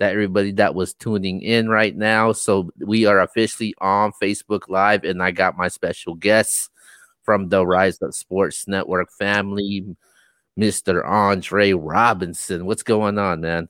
that everybody that was tuning in right now. So we are officially on Facebook Live, and I got my special guests from the Rise Up Sports Network family, Mr. Andre Robinson. What's going on, man?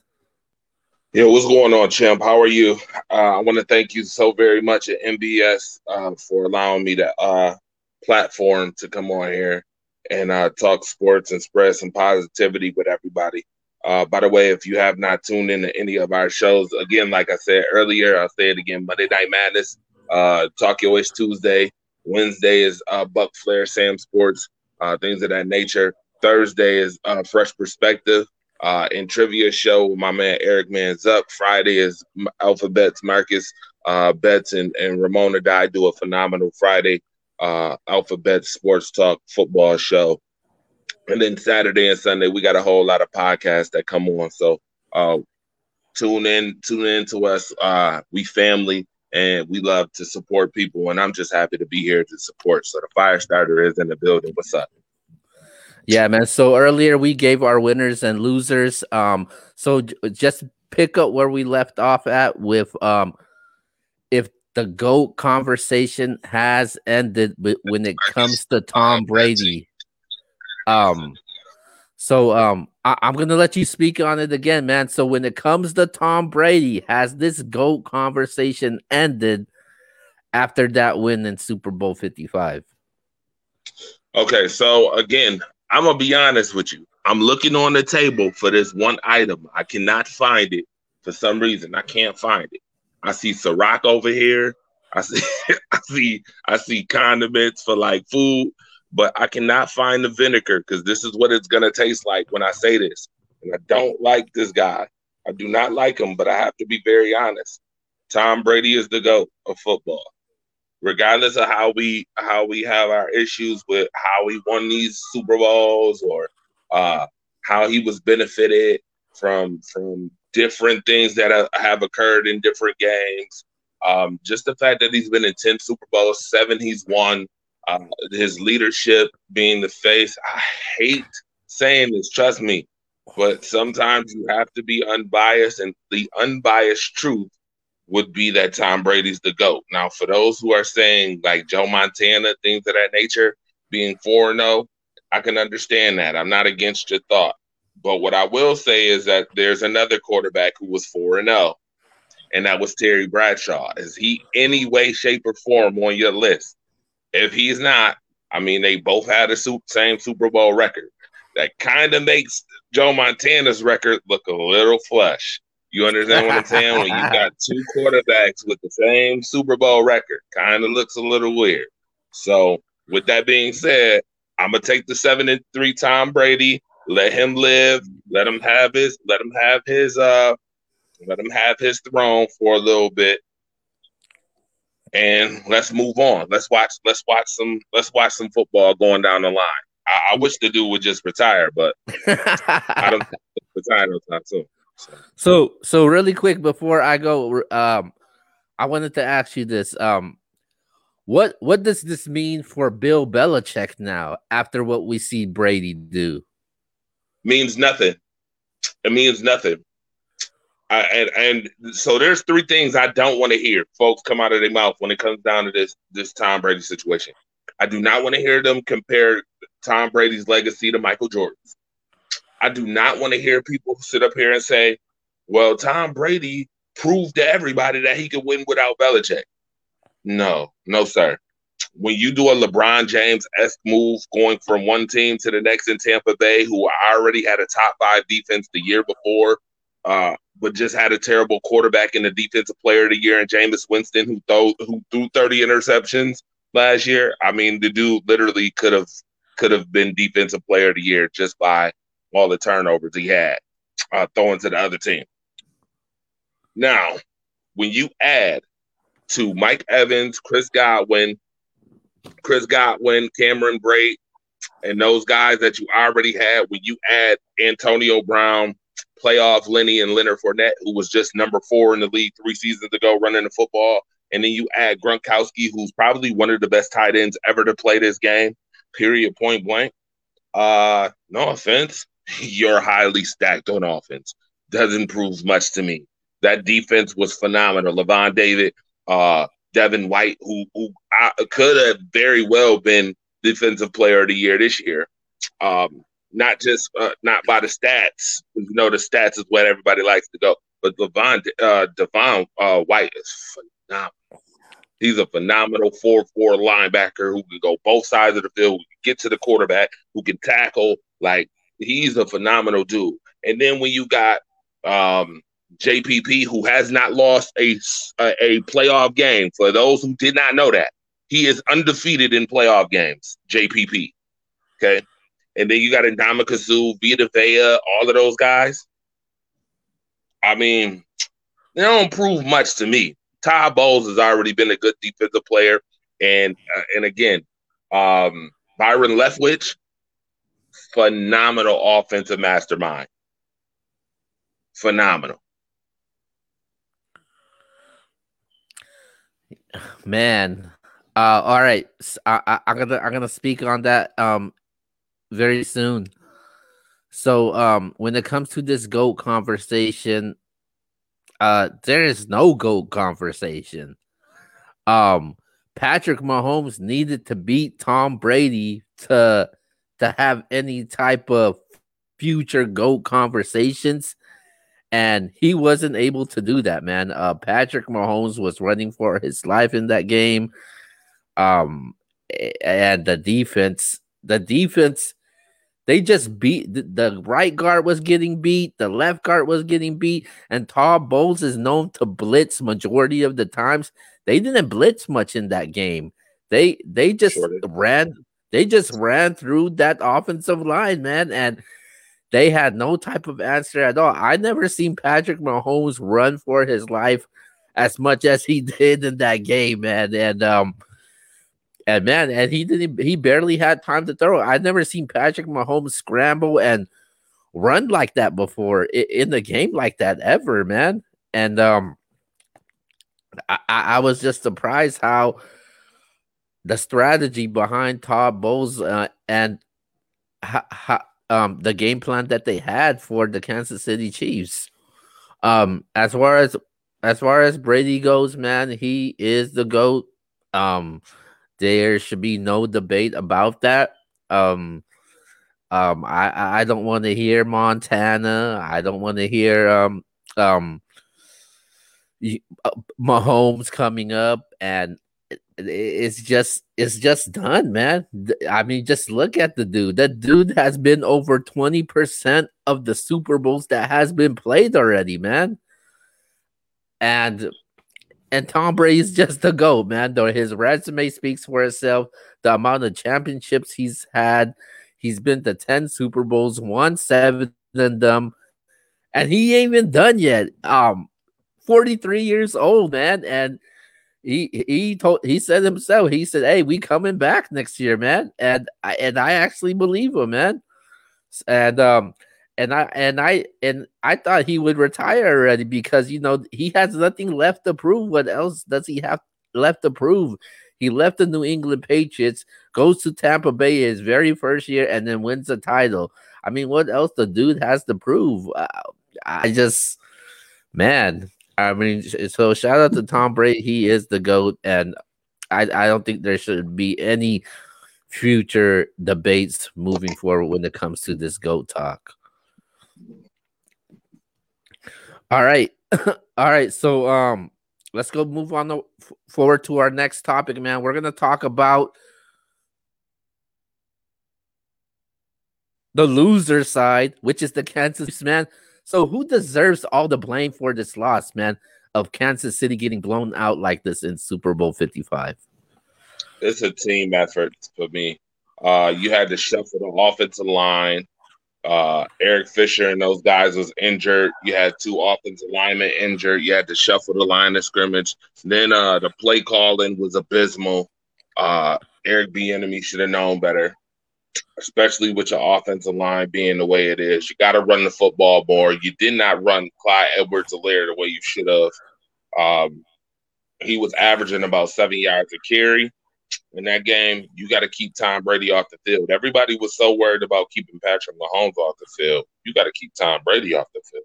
Yeah, what's going on, champ? How are you? Uh, I want to thank you so very much at NBS uh, for allowing me to uh, platform to come on here and uh, talk sports and spread some positivity with everybody. Uh, by the way, if you have not tuned in to any of our shows, again, like I said earlier, I'll say it again: Monday Night Madness, uh, Talk Your Wish Tuesday, Wednesday is uh, Buck Flair, Sam Sports, uh, things of that nature. Thursday is uh, Fresh Perspective uh, and Trivia Show with my man Eric Man's Up. Friday is Alphabets, Marcus uh, Betts, and, and Ramona Die do a phenomenal Friday uh, Alphabet Sports Talk football show. And then Saturday and Sunday, we got a whole lot of podcasts that come on. So uh, tune in, tune in to us. Uh, we family and we love to support people. And I'm just happy to be here to support. So the fire starter is in the building. What's up? Yeah, man. So earlier we gave our winners and losers. Um, so j- just pick up where we left off at with um if the GOAT conversation has ended when it comes to Tom Brady. Um, so um, I- am gonna let you speak on it again, man. So when it comes to Tom Brady, has this GOAT conversation ended after that win in Super Bowl 55? Okay, so again, I'm gonna be honest with you. I'm looking on the table for this one item. I cannot find it for some reason. I can't find it. I see Ciroc over here. I see, I see, I see condiments for like food, but I cannot find the vinegar because this is what it's gonna taste like when I say this. And I don't like this guy. I do not like him, but I have to be very honest. Tom Brady is the goat of football. Regardless of how we how we have our issues with how he won these Super Bowls or uh, how he was benefited from from different things that have occurred in different games. Um, just the fact that he's been in 10 Super Bowls, seven he's won, uh, his leadership being the face. I hate saying this, trust me, but sometimes you have to be unbiased, and the unbiased truth would be that Tom Brady's the GOAT. Now, for those who are saying like Joe Montana, things of that nature, being 4 0, I can understand that. I'm not against your thought. But what I will say is that there's another quarterback who was 4 0, and that was Terry Bradshaw. Is he any way, shape, or form on your list? If he's not, I mean, they both had the same Super Bowl record. That kind of makes Joe Montana's record look a little flush. You understand what I'm saying? when you got two quarterbacks with the same Super Bowl record, kind of looks a little weird. So, with that being said, I'm gonna take the seven and three Tom Brady let him live. Let him have his. Let him have his. Uh, let him have his throne for a little bit, and let's move on. Let's watch. Let's watch some. Let's watch some football going down the line. I, I wish the dude would just retire, but I don't retire no time soon. So. so, so really quick before I go, um, I wanted to ask you this. Um, what what does this mean for Bill Belichick now after what we see Brady do? means nothing. It means nothing. I, and and so there's three things I don't want to hear folks come out of their mouth when it comes down to this this Tom Brady situation. I do not want to hear them compare Tom Brady's legacy to Michael Jordan's. I do not want to hear people sit up here and say, "Well, Tom Brady proved to everybody that he could win without Belichick." No, no, sir when you do a LeBron James esque move going from one team to the next in Tampa Bay, who already had a top five defense the year before, uh, but just had a terrible quarterback in the defensive player of the year, and Jameis Winston, who threw who threw 30 interceptions last year. I mean, the dude literally could have could have been defensive player of the year just by all the turnovers he had uh, throwing to the other team. Now, when you add to Mike Evans, Chris Godwin, Chris Godwin, Cameron Brate, and those guys that you already had, when you add Antonio Brown, playoff Lenny and Leonard Fournette, who was just number four in the league three seasons ago running the football, and then you add Gronkowski, who's probably one of the best tight ends ever to play this game, period, point blank. Uh, no offense, you're highly stacked on offense. Doesn't prove much to me. That defense was phenomenal. Lavon David, uh, Devin White, who who could have very well been defensive player of the year this year. Um, not just uh, not by the stats. You know, the stats is what everybody likes to go. But Levon uh, Devon uh, White is phenomenal. He's a phenomenal four-four linebacker who can go both sides of the field, who can get to the quarterback, who can tackle. Like he's a phenomenal dude. And then when you got um, JPP, who has not lost a, a, a playoff game, for those who did not know that, he is undefeated in playoff games. JPP, okay. And then you got Ndamukong Suh, Vita Vea, all of those guys. I mean, they don't prove much to me. Ty Bowles has already been a good defensive player, and uh, and again, um, Byron Leftwich, phenomenal offensive mastermind. Phenomenal. Man, uh, all right. I, I, am gonna I'm gonna speak on that um very soon. So um when it comes to this GOAT conversation, uh there is no GOAT conversation. Um Patrick Mahomes needed to beat Tom Brady to to have any type of future GOAT conversations. And he wasn't able to do that, man. Uh Patrick Mahomes was running for his life in that game. Um and the defense, the defense they just beat the, the, right guard was getting beat, the left guard was getting beat, and Todd Bowles is known to blitz majority of the times. They didn't blitz much in that game. They they just sure ran they just ran through that offensive line, man, and they had no type of answer at all. I never seen Patrick Mahomes run for his life as much as he did in that game, man. And um and man, and he didn't he barely had time to throw. I've never seen Patrick Mahomes scramble and run like that before in the game like that ever, man. And um I, I was just surprised how the strategy behind Todd Bowles uh, and how, how, um the game plan that they had for the Kansas City Chiefs. Um as far as as far as Brady goes, man, he is the GOAT. Um there should be no debate about that. Um, um, I I don't want to hear Montana. I don't want to hear um um uh, Mahomes coming up, and it's just it's just done, man. I mean, just look at the dude. That dude has been over twenty percent of the Super Bowls that has been played already, man. And and Tom Brady's just the GOAT, man. Though his resume speaks for itself. The amount of championships he's had. He's been to 10 Super Bowls, won seven of them. And he ain't even done yet. Um, 43 years old, man. And he he told he said himself, he said, Hey, we coming back next year, man. And I and I actually believe him, man. And um and I and I and I thought he would retire already because you know he has nothing left to prove. What else does he have left to prove? He left the New England Patriots, goes to Tampa Bay his very first year, and then wins the title. I mean, what else the dude has to prove? Uh, I just, man, I mean, so shout out to Tom Brady. He is the GOAT, and I, I don't think there should be any future debates moving forward when it comes to this GOAT talk. All right. All right. So um let's go move on the, forward to our next topic, man. We're gonna talk about the loser side, which is the Kansas man. So who deserves all the blame for this loss, man, of Kansas City getting blown out like this in Super Bowl 55? It's a team effort for me. Uh, you had to shuffle the offensive line uh, Eric Fisher and those guys was injured. You had two offensive linemen injured. You had to shuffle the line of scrimmage. Then uh, the play calling was abysmal. Uh, Eric Bieniemy should have known better, especially with your offensive line being the way it is. You got to run the football more. You did not run Clyde Edwards-Helaire the way you should have. Um, he was averaging about seven yards a carry in that game, you got to keep Tom Brady off the field. Everybody was so worried about keeping Patrick Mahomes off the field. You got to keep Tom Brady off the field.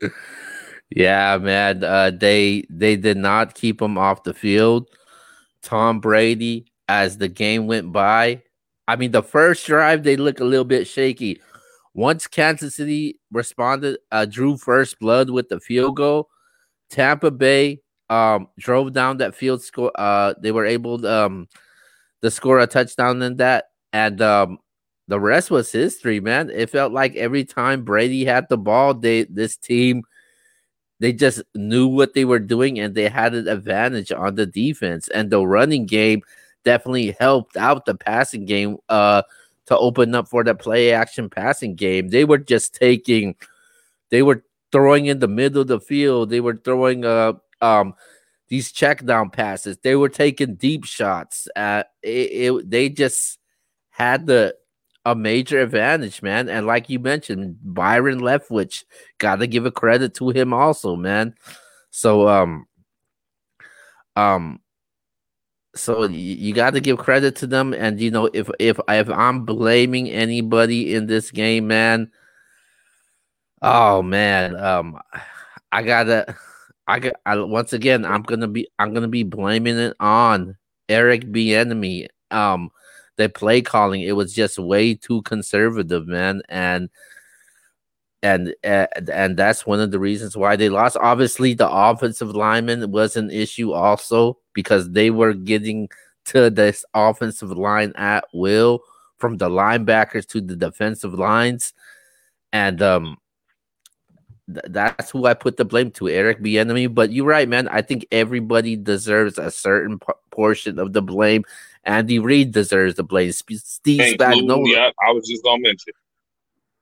yeah, man. Uh, they they did not keep him off the field. Tom Brady, as the game went by, I mean, the first drive they look a little bit shaky. Once Kansas City responded, uh, drew first blood with the field goal. Tampa Bay um, drove down that field score. Uh, they were able to, um, to score a touchdown in that, and um, the rest was history, man. It felt like every time Brady had the ball, they this team they just knew what they were doing and they had an advantage on the defense. And the running game definitely helped out the passing game uh to open up for the play action passing game. They were just taking they were throwing in the middle of the field. They were throwing uh um these check down passes. They were taking deep shots. Uh, it, it, they just had the a major advantage, man. And like you mentioned, Byron Leftwich, gotta give a credit to him also, man. So um um so you, you got to give credit to them and you know if if if i'm blaming anybody in this game man oh man um i gotta i I, once again i'm gonna be i'm gonna be blaming it on eric Bieniemy. um the play calling it was just way too conservative, man, and and and, and that's one of the reasons why they lost. Obviously, the offensive lineman was an issue also because they were getting to this offensive line at will from the linebackers to the defensive lines, and um that's who I put the blame to, Eric Bieniemy. But you're right, man. I think everybody deserves a certain p- portion of the blame, Andy Reid deserves the blame. Steve Spagnuolo. Yeah, I was just gonna mention.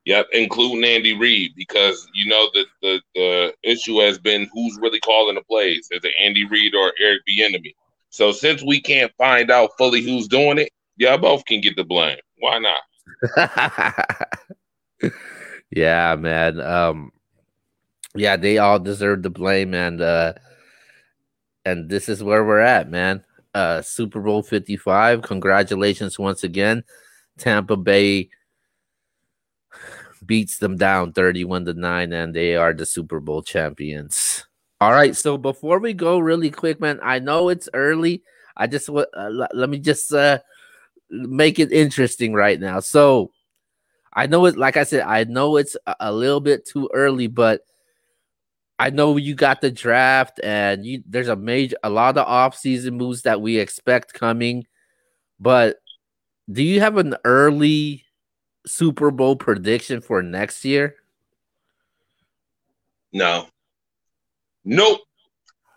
Yep, including Andy Reid because you know the, the the issue has been who's really calling the plays, is it Andy Reid or Eric Bieniemy? So since we can't find out fully who's doing it, y'all both can get the blame. Why not? yeah, man. Um, yeah, they all deserve the blame, and uh, and this is where we're at, man uh, Super Bowl 55. Congratulations once again. Tampa Bay beats them down 31 to 9 and they are the Super Bowl champions. All right, so before we go really quick man, I know it's early. I just uh, let me just uh make it interesting right now. So I know it like I said, I know it's a, a little bit too early, but I know you got the draft, and you there's a major a lot of off-season moves that we expect coming. But do you have an early Super Bowl prediction for next year? No. Nope.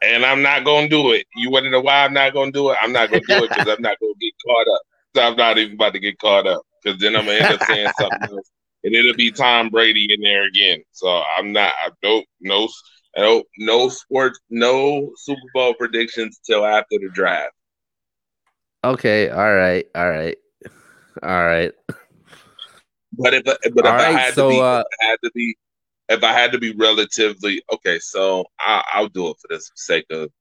And I'm not gonna do it. You want to know why I'm not gonna do it? I'm not gonna do it because I'm not gonna get caught up. So I'm not even about to get caught up because then I'm gonna end up saying something else and it'll be Tom Brady in there again. So I'm not. I don't no no no sports no Super Bowl predictions till after the draft. Okay. All right. All right. All right. But if but if right, I had so, to be, uh, I had to be if I had to be relatively okay, so I, I'll do it for the sake of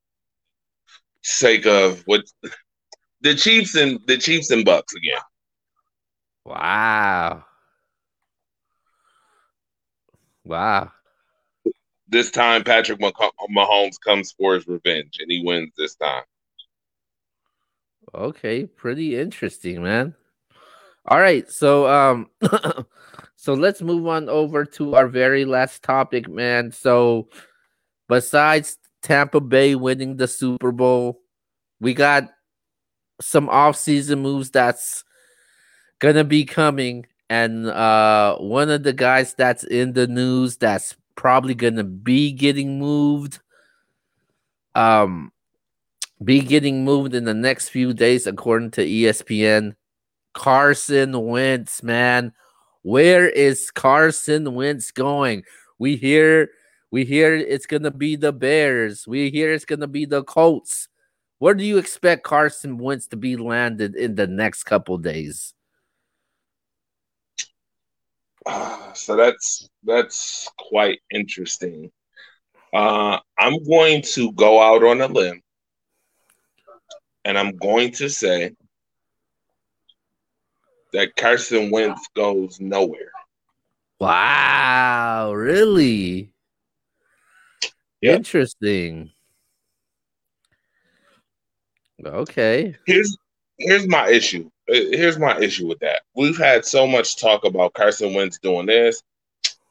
sake of what the Chiefs and the Chiefs and Bucks again. Wow. Wow. This time, Patrick Mahomes comes for his revenge, and he wins this time. Okay, pretty interesting, man. All right, so um, so let's move on over to our very last topic, man. So, besides Tampa Bay winning the Super Bowl, we got some off-season moves that's gonna be coming and uh, one of the guys that's in the news that's probably gonna be getting moved, um, be getting moved in the next few days, according to ESPN. Carson Wentz, man, where is Carson Wentz going? We hear, we hear it's gonna be the Bears. We hear it's gonna be the Colts. Where do you expect Carson Wentz to be landed in the next couple days? So that's that's quite interesting. Uh, I'm going to go out on a limb, and I'm going to say that Carson Wentz goes nowhere. Wow, really? Yep. Interesting. Okay. Here's here's my issue. Uh, here's my issue with that. We've had so much talk about Carson Wentz doing this.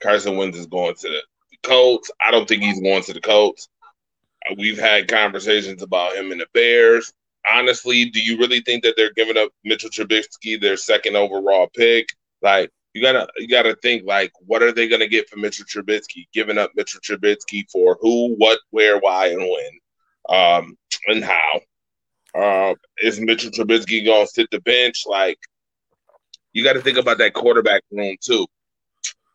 Carson Wentz is going to the Colts. I don't think he's going to the Colts. We've had conversations about him and the Bears. Honestly, do you really think that they're giving up Mitchell Trubisky, their second overall pick? Like, you gotta you gotta think like, what are they gonna get for Mitchell Trubisky? Giving up Mitchell Trubisky for who, what, where, why, and when, um, and how? Uh, is Mitchell Trubisky gonna sit the bench? Like, you got to think about that quarterback room too.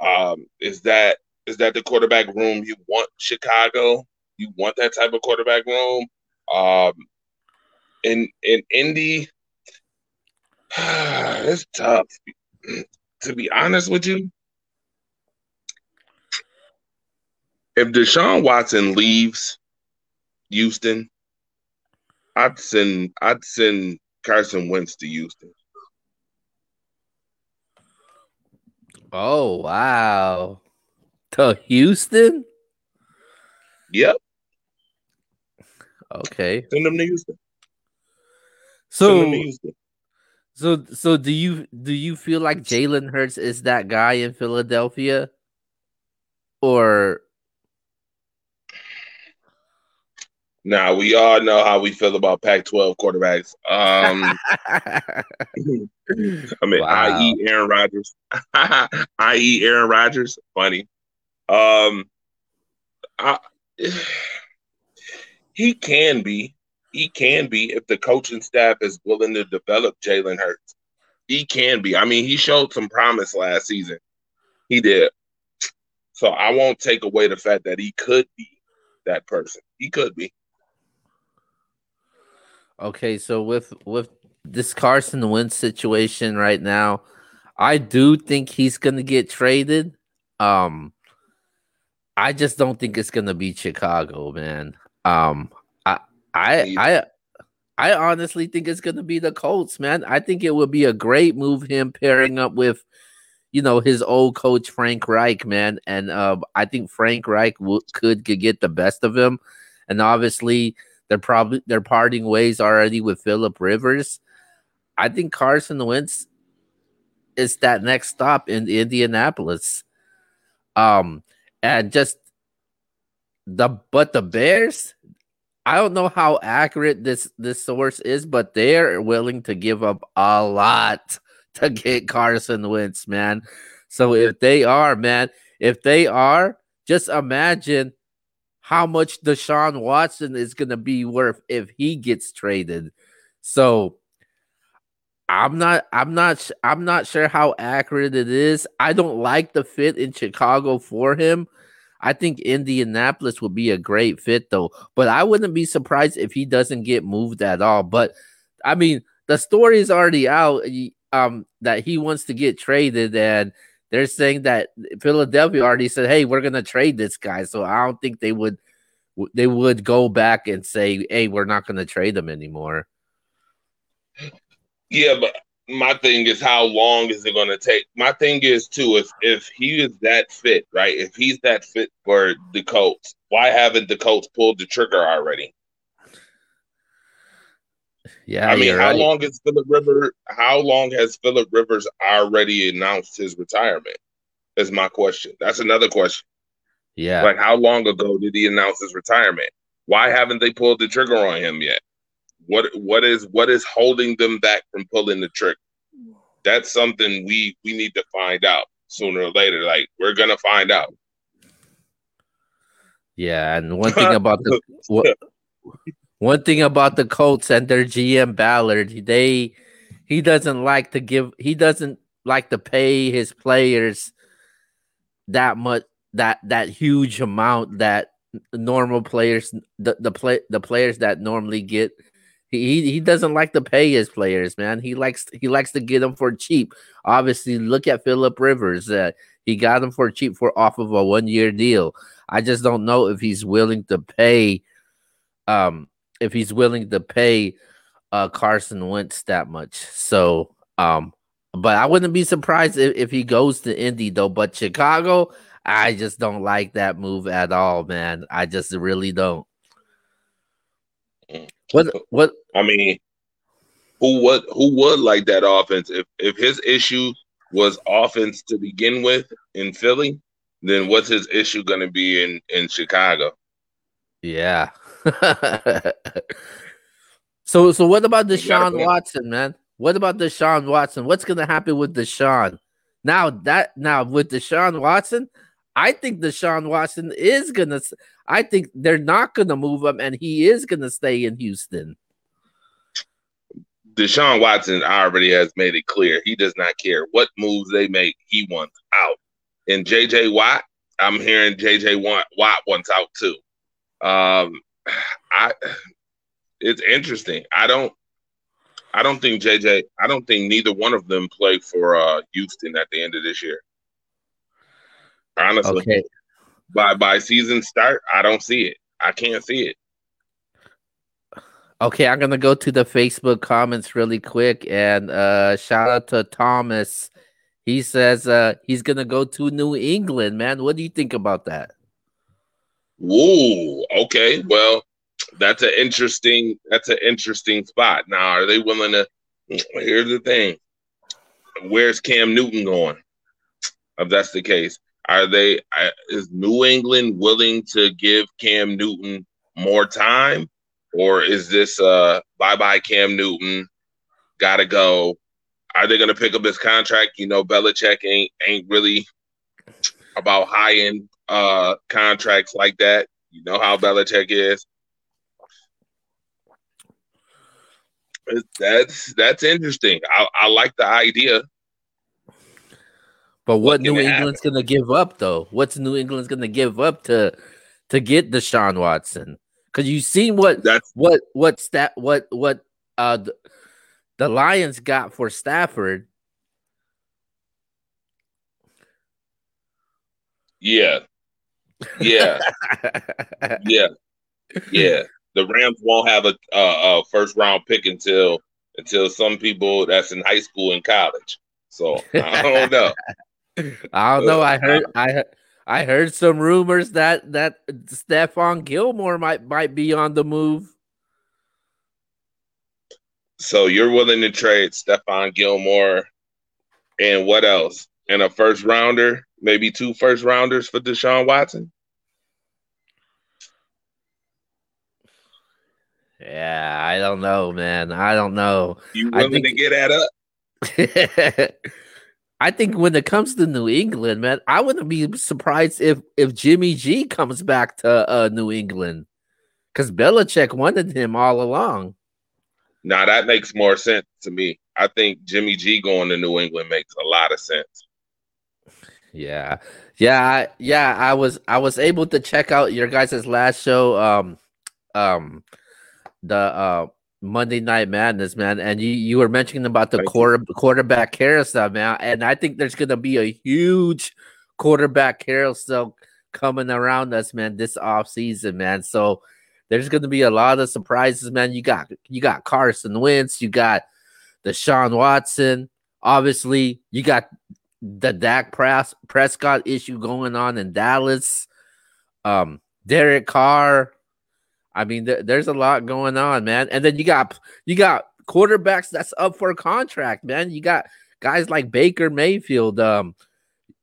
Um, is that is that the quarterback room you want Chicago? You want that type of quarterback room? Um, in in Indy, it's tough. to be honest with you, if Deshaun Watson leaves Houston, I'd send I'd send Carson Wentz to Houston. Oh wow. To Houston? Yep. Okay. Send him to Houston. So to Houston. So so do you do you feel like Jalen Hurts is that guy in Philadelphia? Or Now we all know how we feel about Pac-12 quarterbacks. Um, I mean, wow. i.e. Aaron Rodgers, i.e. Aaron Rodgers. Funny. Um, I, he can be, he can be if the coaching staff is willing to develop Jalen Hurts. He can be. I mean, he showed some promise last season. He did. So I won't take away the fact that he could be that person. He could be. Okay, so with with this Carson Wentz situation right now, I do think he's gonna get traded. Um, I just don't think it's gonna be Chicago, man. Um, I I I I honestly think it's gonna be the Colts, man. I think it would be a great move him pairing up with, you know, his old coach Frank Reich, man. And um, I think Frank Reich w- could, could get the best of him, and obviously they're probably they're parting ways already with Philip Rivers. I think Carson Wentz is that next stop in Indianapolis. Um, and just the but the Bears, I don't know how accurate this this source is, but they're willing to give up a lot to get Carson Wentz, man. So if they are, man, if they are, just imagine how much Deshaun Watson is going to be worth if he gets traded. So I'm not I'm not I'm not sure how accurate it is. I don't like the fit in Chicago for him. I think Indianapolis would be a great fit though, but I wouldn't be surprised if he doesn't get moved at all. But I mean, the story is already out um that he wants to get traded and they're saying that Philadelphia already said, "Hey, we're going to trade this guy." So I don't think they would they would go back and say, "Hey, we're not going to trade him anymore." Yeah, but my thing is, how long is it going to take? My thing is too, if if he is that fit, right? If he's that fit for the Colts, why haven't the Colts pulled the trigger already? Yeah, I mean, how right. long is Philip Rivers? How long has Philip Rivers already announced his retirement? Is my question. That's another question. Yeah, like how long ago did he announce his retirement? Why haven't they pulled the trigger on him yet? What what is what is holding them back from pulling the trigger? That's something we we need to find out sooner or later. Like we're gonna find out. Yeah, and one thing about the what, one thing about the Colts and their GM Ballard, they he doesn't like to give he doesn't like to pay his players that much that that huge amount that normal players the the play the players that normally get. He he doesn't like to pay his players man. He likes he likes to get them for cheap. Obviously look at Philip Rivers uh, he got them for cheap for off of a one year deal. I just don't know if he's willing to pay um if he's willing to pay uh Carson Wentz that much. So um but I wouldn't be surprised if, if he goes to Indy though. But Chicago, I just don't like that move at all, man. I just really don't. What what I mean, who would who would like that offense if if his issue was offense to begin with in Philly, then what's his issue going to be in in Chicago? Yeah. so so what about Deshaun Watson, man? What about Deshaun Watson? What's going to happen with Deshaun? Now that now with Deshaun Watson, I think Deshaun Watson is gonna. I think they're not gonna move him, and he is gonna stay in Houston. Deshaun Watson already has made it clear he does not care what moves they make. He wants out. And JJ Watt, I'm hearing JJ Watt, Watt wants out too. Um, I it's interesting. I don't I don't think JJ I don't think neither one of them play for uh Houston at the end of this year. Honestly. Okay. By by season start, I don't see it. I can't see it. Okay, I'm gonna go to the Facebook comments really quick and uh shout out to Thomas. He says uh he's gonna go to New England, man. What do you think about that? Whoa, okay. Well, that's an interesting that's an interesting spot. Now, are they willing to here's the thing. Where's Cam Newton going? If that's the case. Are they is New England willing to give Cam Newton more time? Or is this uh bye bye Cam Newton? Gotta go. Are they gonna pick up his contract? You know, Belichick ain't ain't really about high end uh contracts like that. You know how Belichick is. That's that's interesting. I, I like the idea. But what New England's happen? gonna give up though? What's New England's gonna give up to to get Deshaun Watson? Because you seen what that's what what's that what what uh the, the Lions got for Stafford. Yeah. Yeah. yeah. Yeah. The Rams won't have a, a, a first round pick until until some people that's in high school and college. So I don't know. I don't know. I heard I I heard some rumors that that Stephon Gilmore might might be on the move. So you're willing to trade Stephon Gilmore and what else? And a first rounder, maybe two first rounders for Deshaun Watson? Yeah, I don't know, man. I don't know. You willing think... to get that up? I think when it comes to New England, man, I wouldn't be surprised if if Jimmy G comes back to uh, New England because Belichick wanted him all along. Now that makes more sense to me. I think Jimmy G going to New England makes a lot of sense. Yeah, yeah, yeah. I was I was able to check out your guys' last show. Um, um, the uh Monday Night Madness, man, and you you were mentioning about the quarter quarterback carousel, man, and I think there's gonna be a huge quarterback carousel coming around us, man, this off season, man. So there's gonna be a lot of surprises, man. You got you got Carson Wentz, you got Deshaun Watson, obviously you got the Dak Pres- Prescott issue going on in Dallas, um, Derek Carr, I mean, th- there's a lot going on, man. And then you got you got quarterbacks that's up for a contract, man. You got guys like Baker Mayfield. Um,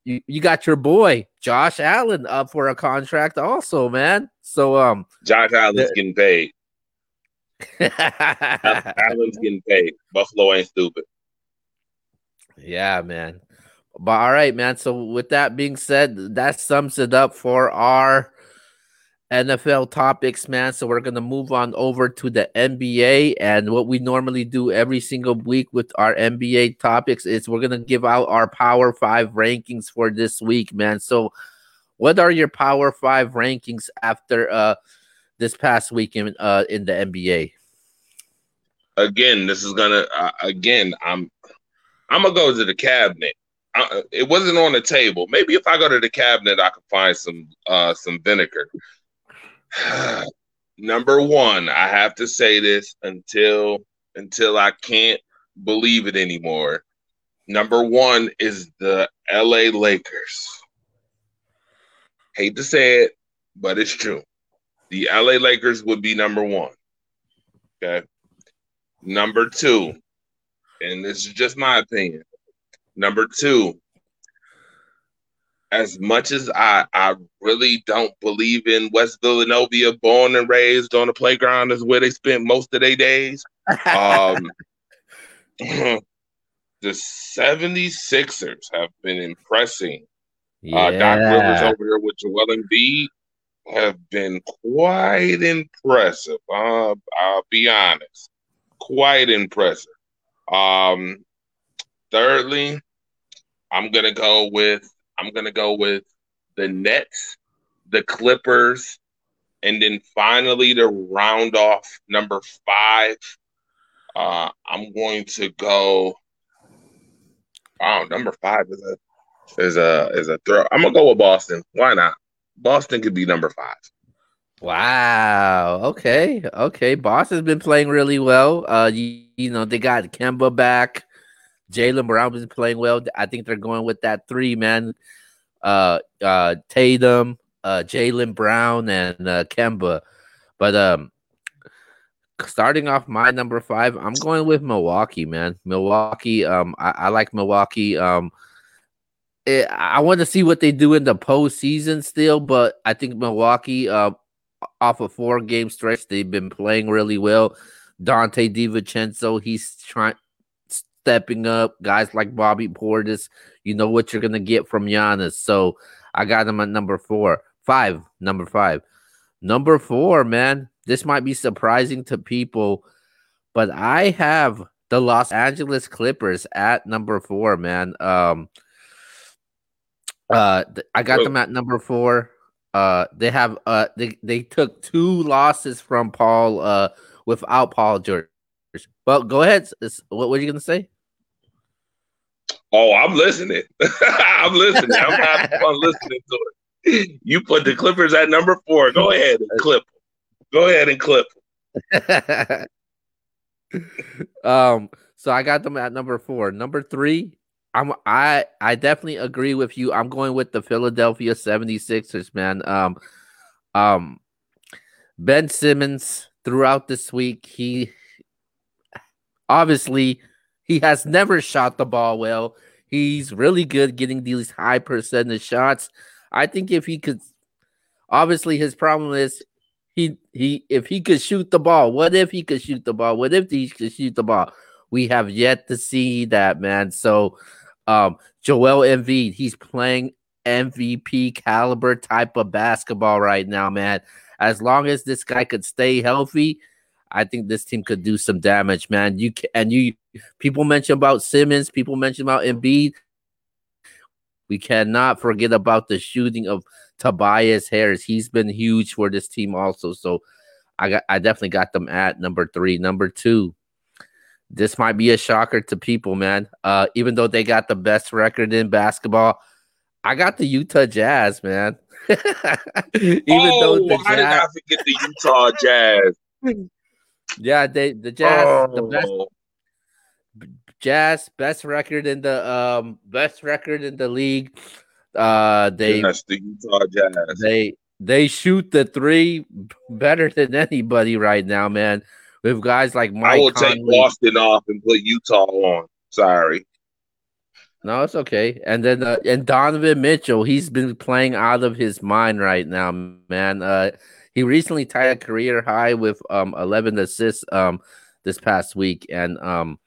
you, you got your boy Josh Allen up for a contract also, man. So um, Josh Allen's th- getting paid. Allen's getting paid. Buffalo ain't stupid. Yeah, man. But all right, man. So with that being said, that sums it up for our NFL topics, man. So we're gonna move on over to the NBA, and what we normally do every single week with our NBA topics is we're gonna give out our Power Five rankings for this week, man. So, what are your Power Five rankings after uh this past week in uh in the NBA? Again, this is gonna uh, again. I'm I'm gonna go to the cabinet. It wasn't on the table. Maybe if I go to the cabinet, I could find some uh some vinegar. Number one, I have to say this until until I can't believe it anymore. Number one is the LA Lakers. hate to say it, but it's true. The LA Lakers would be number one. Okay. Number two, and this is just my opinion. Number two, as much as I, I really don't believe in West Villanova, born and raised on the playground is where they spent most of their days. Um, the 76ers have been impressing. Yeah. Uh, Doc Rivers over there with Joel Embiid have been quite impressive. Uh, I'll be honest, quite impressive. Um, thirdly, I'm gonna go with I'm gonna go with the Nets, the Clippers, and then finally to round off number five, uh, I'm going to go. Oh, number five is a is a is a throw. I'm gonna go with Boston. Why not? Boston could be number five. Wow. Okay. Okay. Boston's been playing really well. Uh, you, you know they got Kemba back. Jaylen Brown is playing well. I think they're going with that three man. Uh, uh, Tatum, uh, Jaylen Brown, and uh, Kemba. But um, starting off my number five, I'm going with Milwaukee, man. Milwaukee. Um, I, I like Milwaukee. Um, it, eh, I want to see what they do in the postseason still, but I think Milwaukee, uh, off a four game stretch, they've been playing really well. Donte DiVincenzo, he's trying stepping up. Guys like Bobby Portis, you know what you're gonna get from Giannis. So I got him at number four, five, number five, number four. Man, this might be surprising to people, but I have the Los Angeles Clippers at number four. Man, um, uh, I got them at number four. Uh, they have uh, they they took two losses from Paul uh without Paul George. Well, go ahead. What were you gonna say? Oh, I'm listening. I'm listening. I'm having fun listening to it. You put the Clippers at number four. Go ahead and clip. Go ahead and clip. um. So I got them at number four. Number three, I'm I I definitely agree with you. I'm going with the Philadelphia 76ers, man. Um um Ben Simmons throughout this week, he obviously he has never shot the ball well. He's really good getting these high percentage shots. I think if he could obviously his problem is he he if he could shoot the ball, what if he could shoot the ball? What if he could shoot the ball? We have yet to see that, man. So um, Joel Embiid, he's playing MVP caliber type of basketball right now, man. As long as this guy could stay healthy, I think this team could do some damage, man. You can, and you people mention about Simmons, people mention about Embiid. We cannot forget about the shooting of Tobias Harris. He's been huge for this team also. So I got I definitely got them at number three. Number two, this might be a shocker to people, man. Uh, even though they got the best record in basketball, I got the Utah Jazz, man. even oh, though the why Jazz... did I forget the Utah Jazz? yeah, they the Jazz, oh. the best oh. Jazz, best record in the um best record in the league. Uh, they yes, the Utah Jazz. They they shoot the three better than anybody right now, man with guys like Mike. I will Conley. take Boston off and put Utah on. Sorry. No, it's okay. And then uh, and Donovan Mitchell, he's been playing out of his mind right now, man. Uh, he recently tied a career high with um 11 assists um this past week, and um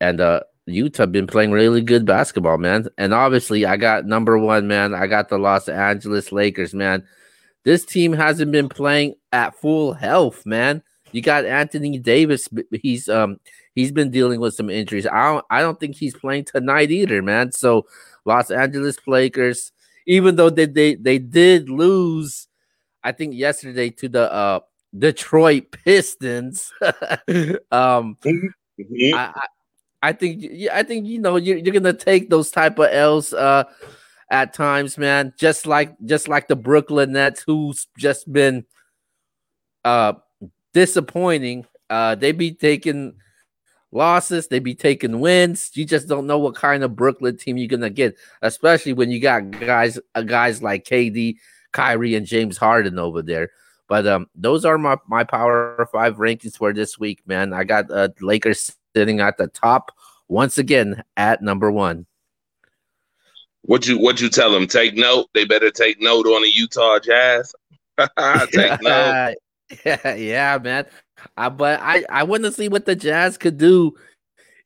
and uh Utah been playing really good basketball, man. And obviously, I got number one, man. I got the Los Angeles Lakers, man. This team hasn't been playing at full health, man. You got Anthony Davis. He's um he's been dealing with some injuries. I don't I don't think he's playing tonight either, man. So Los Angeles Lakers, even though they they, they did lose, I think yesterday to the uh Detroit Pistons. um mm-hmm. I, I, I think I think you know you're, you're gonna take those type of L's uh at times, man. Just like just like the Brooklyn Nets, who's just been uh disappointing. Uh, they be taking losses, they be taking wins. You just don't know what kind of Brooklyn team you're gonna get, especially when you got guys uh, guys like KD, Kyrie, and James Harden over there. But um, those are my my power five rankings for this week, man. I got uh, Lakers sitting at the top once again at number one. What you what you tell them? Take note. They better take note on the Utah Jazz. take note. yeah, yeah, man. Uh, but I I want to see what the Jazz could do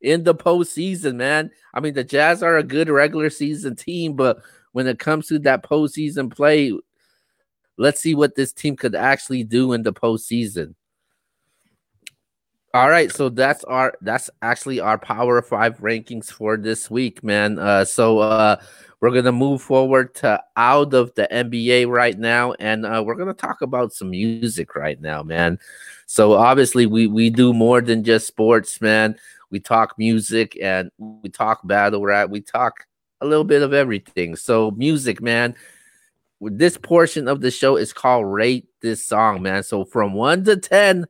in the postseason, man. I mean, the Jazz are a good regular season team, but when it comes to that postseason play, let's see what this team could actually do in the postseason. All right, so that's our that's actually our power five rankings for this week, man. Uh, so uh, we're gonna move forward to out of the NBA right now, and uh, we're gonna talk about some music right now, man. So obviously, we we do more than just sports, man. We talk music and we talk battle rap. We talk a little bit of everything. So music, man. This portion of the show is called rate this song, man. So from one to ten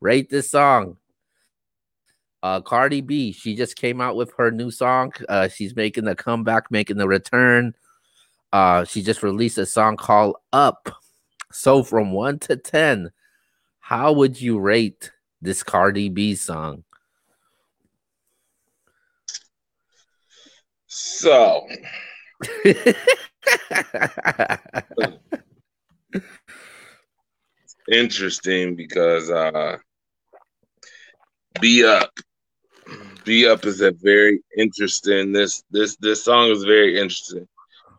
rate this song. Uh, Cardi B, she just came out with her new song. Uh, she's making the comeback, making the return. Uh, she just released a song called Up. So from one to ten, how would you rate this Cardi B song? So interesting because uh be up. Be up is a very interesting. This this this song is very interesting,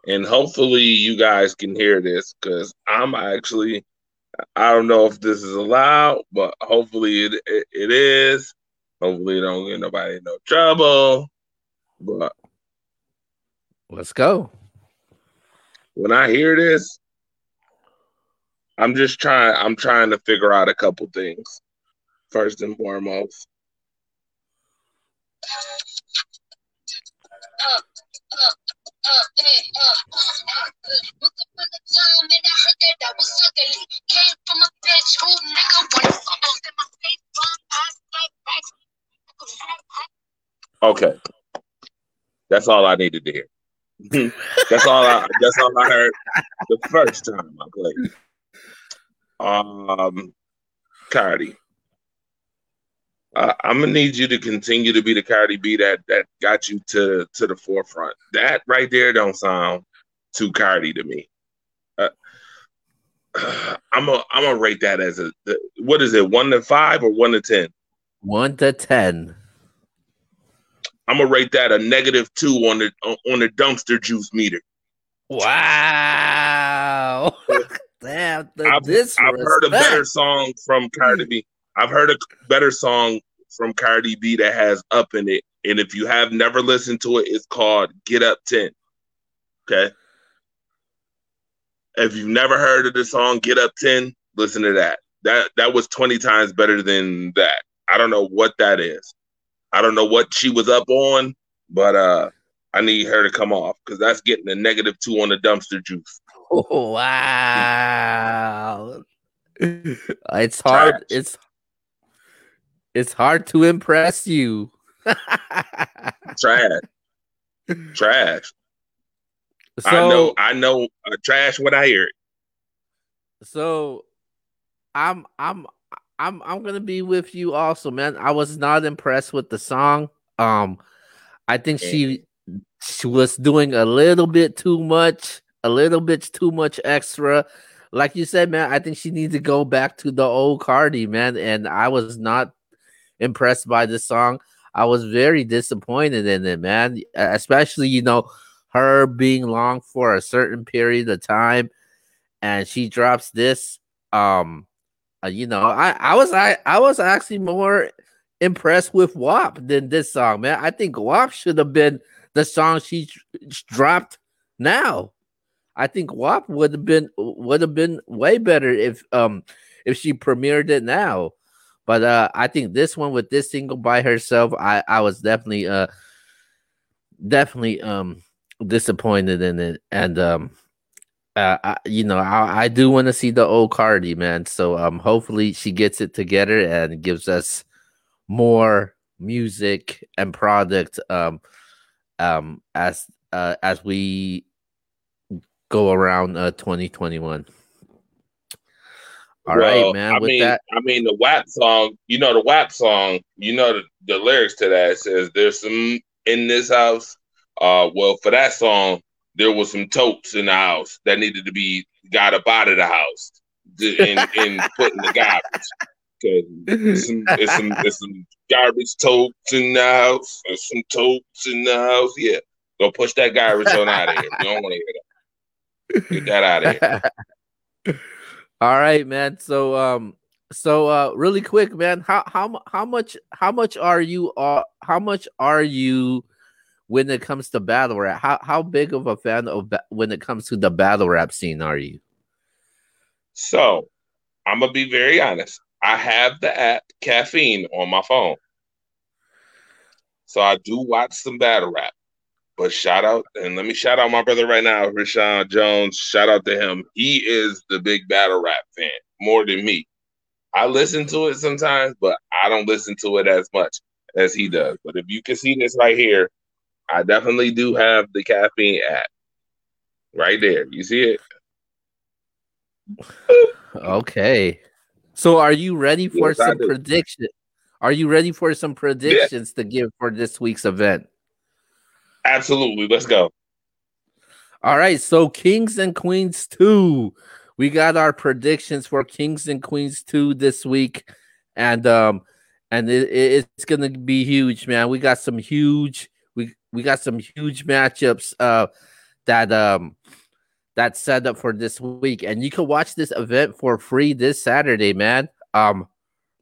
and hopefully you guys can hear this because I'm actually. I don't know if this is allowed, but hopefully it, it, it is. Hopefully, don't get nobody in no trouble. But let's go. When I hear this, I'm just trying. I'm trying to figure out a couple things first and foremost. Okay, that's all I needed to hear. that's all I. That's all I heard the first time I played. Um, Cardi. Uh, I'm gonna need you to continue to be the Cardi B that that got you to to the forefront. That right there don't sound too Cardi to me. Uh, I'm a I'm gonna rate that as a what is it one to five or one to ten? One to ten. I'm gonna rate that a negative two on the on the dumpster juice meter. Wow. Damn, I've, I've heard a better song from Cardi B. I've heard a better song from Cardi B that has up in it. And if you have never listened to it, it's called Get Up 10. Okay. If you've never heard of the song Get Up 10, listen to that. That that was 20 times better than that. I don't know what that is. I don't know what she was up on, but uh I need her to come off because that's getting a negative two on the dumpster juice. Oh, wow. It's hard. Trash. It's it's hard to impress you. trash. Trash. So, I know I know uh, trash when I hear it. So I'm I'm I'm I'm gonna be with you also, man. I was not impressed with the song. Um I think she she was doing a little bit too much, a little bit too much extra. Like you said, man, I think she needs to go back to the old Cardi, man. And I was not impressed by this song. I was very disappointed in it, man. Especially, you know, her being long for a certain period of time, and she drops this. Um, uh, you know, I I was I I was actually more impressed with WAP than this song, man. I think WAP should have been the song she dropped now. I think WAP would have been would have been way better if um if she premiered it now. But uh, I think this one with this single by herself, I I was definitely uh definitely um disappointed in it, and um uh, I, you know I, I do want to see the old Cardi man, so um hopefully she gets it together and gives us more music and product um, um, as uh, as we go around uh, 2021. All well, right, man. I With mean, that, I mean the WAP song. You know the WAP song. You know the, the lyrics to that says there's some in this house. Uh, well, for that song, there was some totes in the house that needed to be got up out of the house and, and put in the garbage. It's some, it's some, it's some garbage totes in the house. There's some totes in the house. Yeah, go push that garbage on out of here. You don't want to hear that. Get that out of here. All right, man. So, um, so uh, really quick, man. How how how much how much are you uh how much are you when it comes to battle rap? How how big of a fan of when it comes to the battle rap scene are you? So, I'm gonna be very honest. I have the app Caffeine on my phone. So I do watch some battle rap. But shout out and let me shout out my brother right now, Rashawn Jones. Shout out to him. He is the big battle rap fan more than me. I listen to it sometimes, but I don't listen to it as much as he does. But if you can see this right here, I definitely do have the caffeine app right there. You see it? Okay. So are you ready for yes, some prediction? Are you ready for some predictions yeah. to give for this week's event? Absolutely. Let's go. All right. So Kings and Queens 2. We got our predictions for Kings and Queens 2 this week. And um and it, it's gonna be huge, man. We got some huge we we got some huge matchups uh that um set up for this week. And you can watch this event for free this Saturday, man. Um,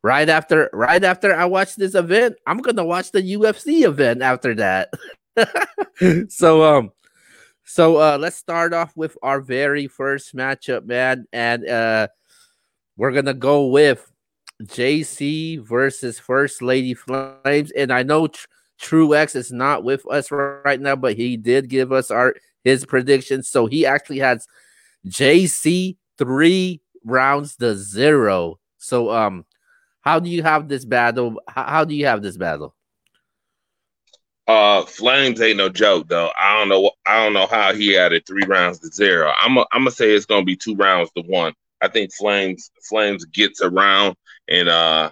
right after right after I watch this event, I'm gonna watch the UFC event after that. so um so uh let's start off with our very first matchup, man. And uh we're gonna go with JC versus First Lady Flames. And I know Tr- True X is not with us right now, but he did give us our his predictions. So he actually has JC three rounds to zero. So um, how do you have this battle? How, do you have this battle? Uh, Flames ain't no joke though. I don't know. I don't know how he added three rounds to zero. I'm. A, I'm gonna say it's gonna be two rounds to one. I think Flames Flames gets around, and uh,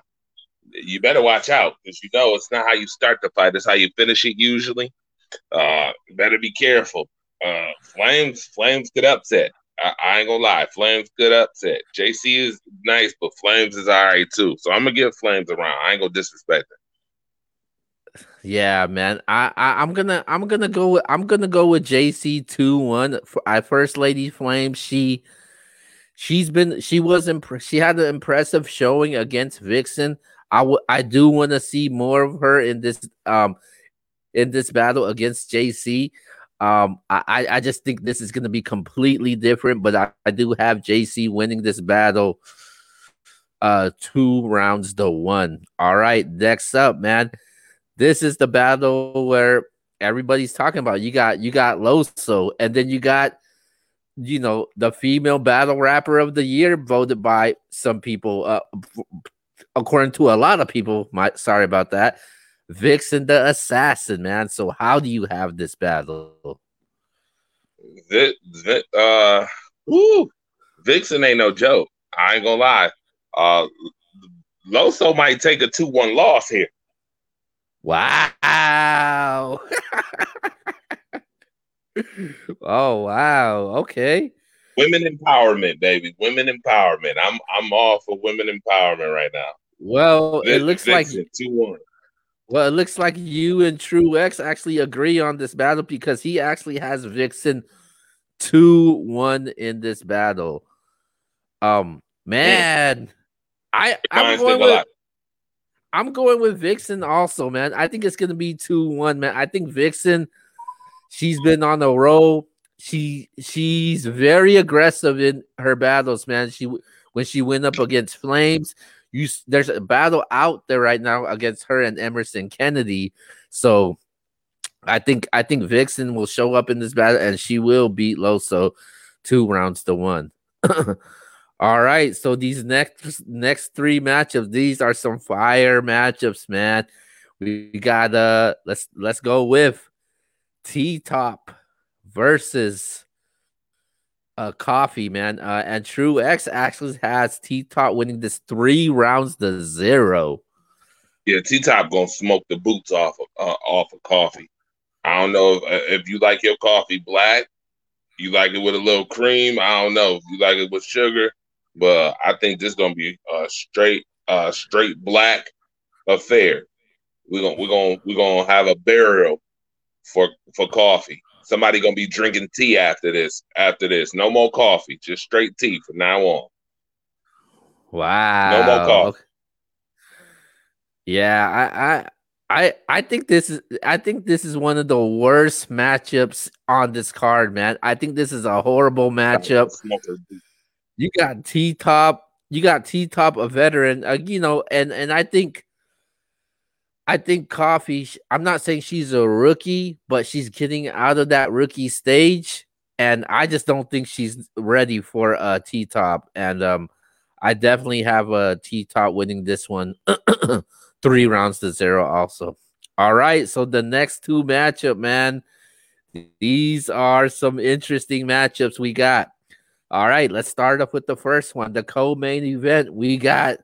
you better watch out because you know it's not how you start the fight; it's how you finish it usually. Uh, better be careful. Uh, Flames, Flames could upset. I, I, ain't gonna lie, Flames could upset. JC is nice, but Flames is all right too. So I'm gonna give Flames around. I ain't gonna disrespect it. Yeah, man. I, I am gonna I'm gonna go with I'm gonna go with JC two one. I first lady Flame. She she's been she was imp- she had an impressive showing against Vixen. I I do want to see more of her in this um in this battle against JC. Um, I, I just think this is going to be completely different, but I, I do have JC winning this battle uh two rounds to one. All right, next up, man. This is the battle where everybody's talking about. You got you got Loso, and then you got you know the female battle rapper of the year voted by some people uh according to a lot of people my sorry about that Vixen the assassin, man. So how do you have this battle? Vic, Vic, uh, woo, Vixen ain't no joke. I ain't gonna lie. Uh, Loso might take a two-one loss here. Wow. oh wow. Okay. Women empowerment, baby. Women empowerment. I'm I'm all for women empowerment right now. Well, it looks like two one. Well, it looks like you and True X actually agree on this battle because he actually has Vixen 2 1 in this battle. Um, man, I I'm going with I'm going with Vixen also, man. I think it's gonna be 2 1, man. I think Vixen, she's been on the roll. She she's very aggressive in her battles, man. She when she went up against Flames, you there's a battle out there right now against her and Emerson Kennedy. So I think I think Vixen will show up in this battle and she will beat Loso two rounds to one. All right, so these next next three matchups, these are some fire matchups, man. we got uh let's let's go with T Top versus uh coffee, man. Uh and True X actually has T Top winning this three rounds to zero. Yeah, T Top gonna smoke the boots off of uh, off of coffee. I don't know if, uh, if you like your coffee black, you like it with a little cream. I don't know if you like it with sugar, but I think this is gonna be a straight uh straight black affair. We're gonna we're gonna we're gonna have a burial for for coffee. Somebody gonna be drinking tea after this. After this, no more coffee, just straight tea from now on. Wow. No more coffee. Yeah, I, I I I think this is I think this is one of the worst matchups on this card, man. I think this is a horrible matchup. You got T Top, you got T Top, a veteran, uh, you know, and and I think I think Coffee. I'm not saying she's a rookie, but she's getting out of that rookie stage, and I just don't think she's ready for a T Top. And um, I definitely have a T Top winning this one. three rounds to zero also. All right, so the next two matchup, man. These are some interesting matchups we got. All right, let's start off with the first one, the co-main event. We got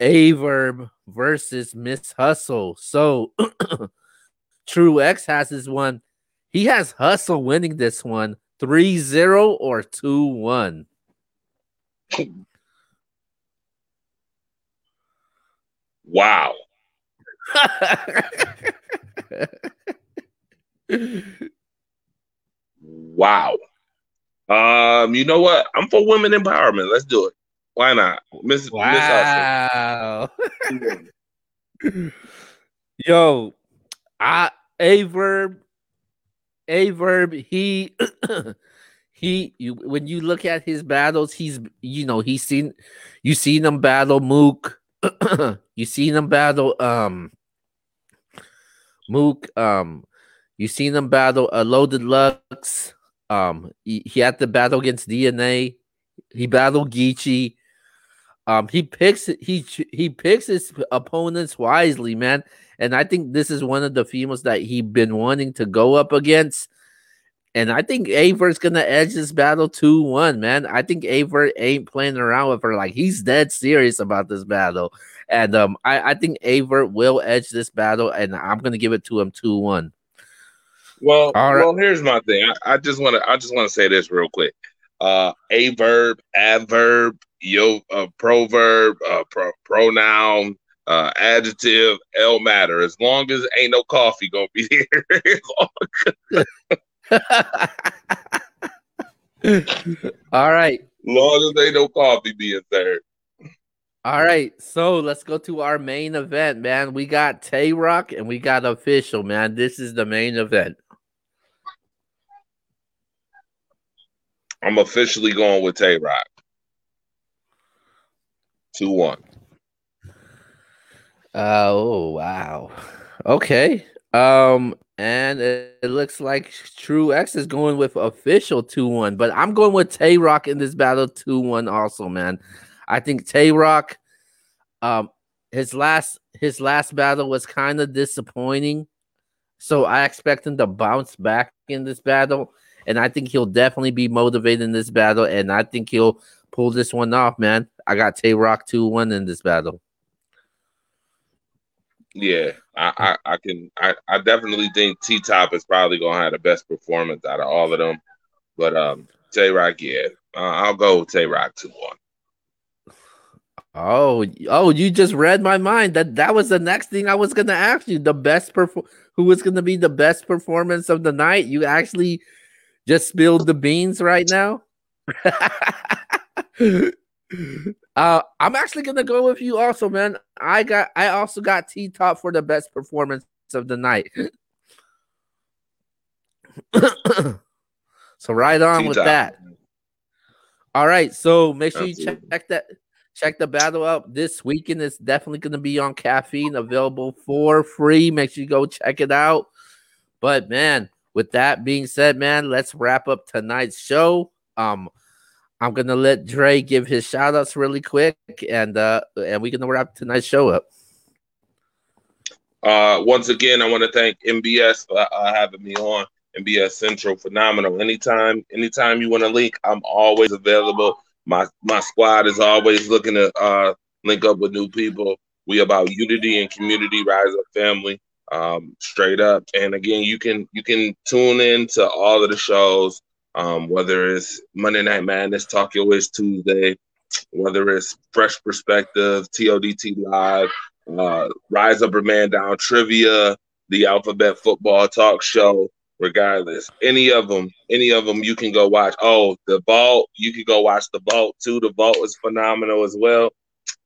Averb versus Miss Hustle. So True X has this one. He has Hustle winning this one 3-0 or 2-1. Wow. wow. Um, you know what? I'm for women empowerment. Let's do it. Why not? Miss Wow. Miss Yo, verb, a verb. he he you when you look at his battles, he's you know, he's seen you seen him battle Mook you seen them battle um Mook, um, you seen them battle a loaded lux. Um, he, he, had to battle against DNA. He battled Geechi. Um, he picks he he picks his opponents wisely, man. And I think this is one of the females that he been wanting to go up against. And I think Aver's gonna edge this battle 2-1, man. I think Aver ain't playing around with her. Like he's dead serious about this battle. And um, I, I think Aver will edge this battle, and I'm gonna give it to him 2-1. Well, well, here's my thing. I, I just wanna I just wanna say this real quick. Uh a verb, adverb, yo uh, proverb, uh pro- pronoun, uh, adjective, L matter. As long as ain't no coffee gonna be here. All right. Long as ain't no coffee being served. All right, so let's go to our main event, man. We got Tay Rock and we got official, man. This is the main event. I'm officially going with Tay Rock. 2 1. Uh, oh, wow. Okay. Um, and it, it, looks like True X is going with official 2 1, but I'm going with Tay Rock in this battle 2 1 also, man. I think Tay Rock, um, his last his last battle was kind of disappointing. So I expect him to bounce back in this battle. And I think he'll definitely be motivated in this battle. And I think he'll pull this one off, man. I got Tay Rock 2 1 in this battle. Yeah, I, I, I can I, I definitely think T Top is probably gonna have the best performance out of all of them. But um Tay Rock, yeah. Uh, I'll go with Tay Rock 2 1. Oh, oh, you just read my mind. That that was the next thing I was gonna ask you. The best perform who was gonna be the best performance of the night. You actually just spilled the beans right now. Uh, I'm actually gonna go with you also, man. I got I also got T Top for the best performance of the night. so right on T-top. with that. All right, so make sure Absolutely. you check that check the battle out this weekend. It's definitely gonna be on caffeine, available for free. Make sure you go check it out. But man, with that being said, man, let's wrap up tonight's show. Um, I'm gonna let Dre give his shout outs really quick and uh and we're gonna wrap tonight's show up. Uh, once again, I want to thank NBS for uh, having me on. NBS Central, phenomenal. Anytime, anytime you want to link, I'm always available. My my squad is always looking to uh, link up with new people. We about unity and community, rise up family, um, straight up. And again, you can you can tune in to all of the shows, um, whether it's Monday Night Madness, Talk Your Wish Tuesday, whether it's Fresh Perspective, TODT Live, uh, Rise Up or Man Down Trivia, the Alphabet Football Talk Show. Regardless, any of them, any of them, you can go watch. Oh, the Vault, you can go watch the Vault too. The Vault is phenomenal as well.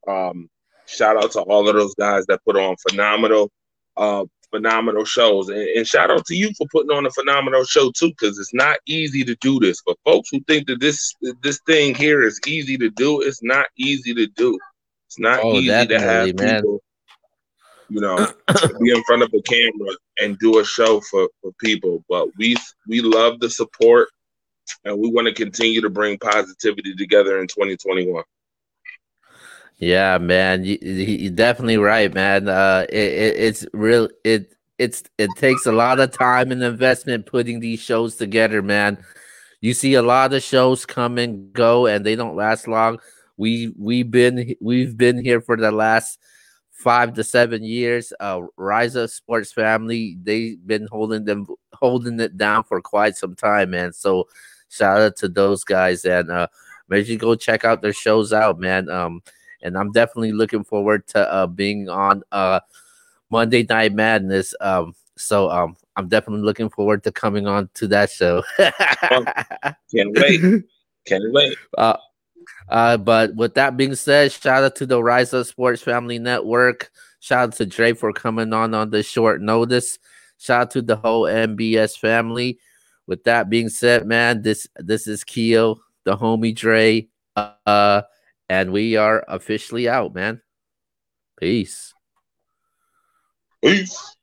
Um, shout out to all of those guys that put on phenomenal, uh, phenomenal shows, and, and shout out to you for putting on a phenomenal show too, because it's not easy to do this. For folks who think that this this thing here is easy to do, it's not easy to do. It's not oh, easy to have man. people you know, be in front of the camera and do a show for, for people. But we we love the support and we want to continue to bring positivity together in 2021. Yeah, man, you, you're definitely right, man. Uh, it, it, it's real. It it's it takes a lot of time and investment putting these shows together, man. You see a lot of shows come and go, and they don't last long. We we've been we've been here for the last five to seven years. Uh, Rise Up Sports Family, they've been holding them holding it down for quite some time, man. So shout out to those guys and uh make sure you go check out their shows out, man. Um, and I'm definitely looking forward to uh being on uh Monday Night Madness. Um, so um, I'm definitely looking forward to coming on to that show. Can't wait. Can't wait. Uh, uh, but with that being said, shout out to the Rise Up Sports Family Network. Shout out to Dre for coming on on this short notice. Shout out to the whole NBS family. With that being said, man, this this is Keo, the homie Dre, uh, and we are officially out, man. Peace. Peace.